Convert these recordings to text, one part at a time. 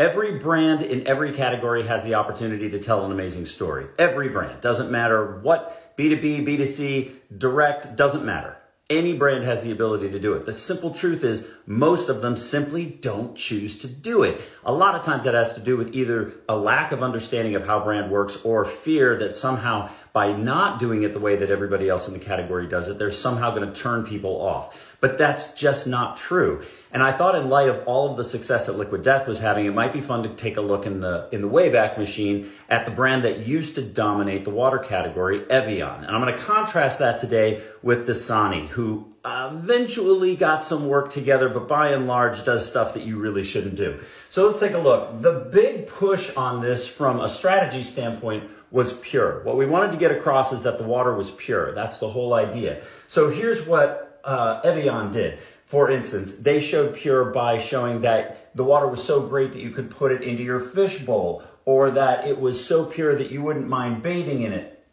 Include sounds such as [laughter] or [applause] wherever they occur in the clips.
Every brand in every category has the opportunity to tell an amazing story. Every brand. Doesn't matter what, B2B, B2C, direct, doesn't matter. Any brand has the ability to do it. The simple truth is most of them simply don't choose to do it. A lot of times that has to do with either a lack of understanding of how brand works or fear that somehow by not doing it the way that everybody else in the category does it, they're somehow going to turn people off. But that's just not true. And I thought in light of all of the success that Liquid Death was having, it might be fun to take a look in the in the Wayback Machine at the brand that used to dominate the water category, Evian. And I'm going to contrast that today with Dasani, who eventually got some work together, but by and large does stuff that you really shouldn't do. So let's take a look. The big push on this from a strategy standpoint was pure. What we wanted to get across is that the water was pure. That's the whole idea. So here's what uh, Evian did. For instance, they showed pure by showing that the water was so great that you could put it into your fish bowl, or that it was so pure that you wouldn't mind bathing in it,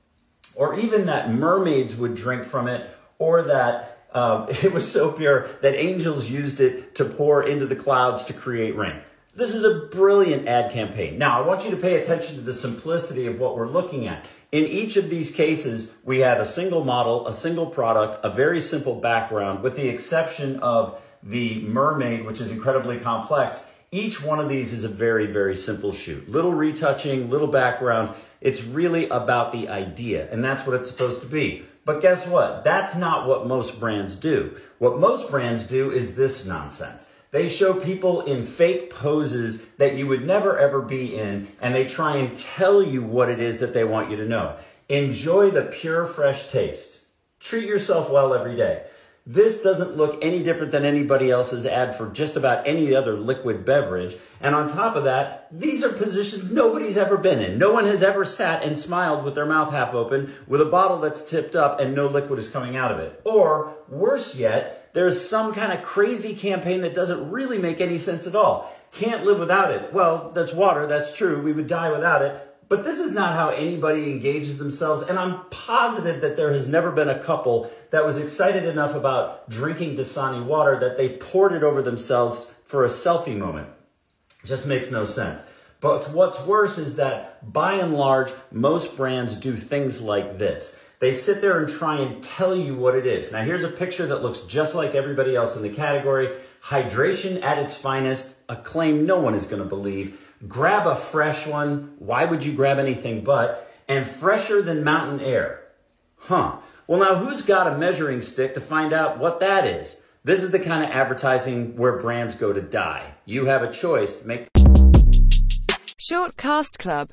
or even that mermaids would drink from it, or that um, [laughs] it was so pure that angels used it to pour into the clouds to create rain. This is a brilliant ad campaign. Now, I want you to pay attention to the simplicity of what we're looking at. In each of these cases, we had a single model, a single product, a very simple background, with the exception of the mermaid, which is incredibly complex. Each one of these is a very, very simple shoot. Little retouching, little background. It's really about the idea, and that's what it's supposed to be. But guess what? That's not what most brands do. What most brands do is this nonsense. They show people in fake poses that you would never ever be in, and they try and tell you what it is that they want you to know. Enjoy the pure, fresh taste. Treat yourself well every day. This doesn't look any different than anybody else's ad for just about any other liquid beverage. And on top of that, these are positions nobody's ever been in. No one has ever sat and smiled with their mouth half open with a bottle that's tipped up and no liquid is coming out of it. Or worse yet, there's some kind of crazy campaign that doesn't really make any sense at all. Can't live without it. Well, that's water. That's true. We would die without it. But this is not how anybody engages themselves. And I'm positive that there has never been a couple that was excited enough about drinking Dasani water that they poured it over themselves for a selfie moment. Just makes no sense. But what's worse is that by and large, most brands do things like this. They sit there and try and tell you what it is. Now, here's a picture that looks just like everybody else in the category. Hydration at its finest, a claim no one is going to believe. Grab a fresh one. Why would you grab anything but? And fresher than mountain air. Huh. Well, now who's got a measuring stick to find out what that is? This is the kind of advertising where brands go to die. You have a choice. Make Shortcast Club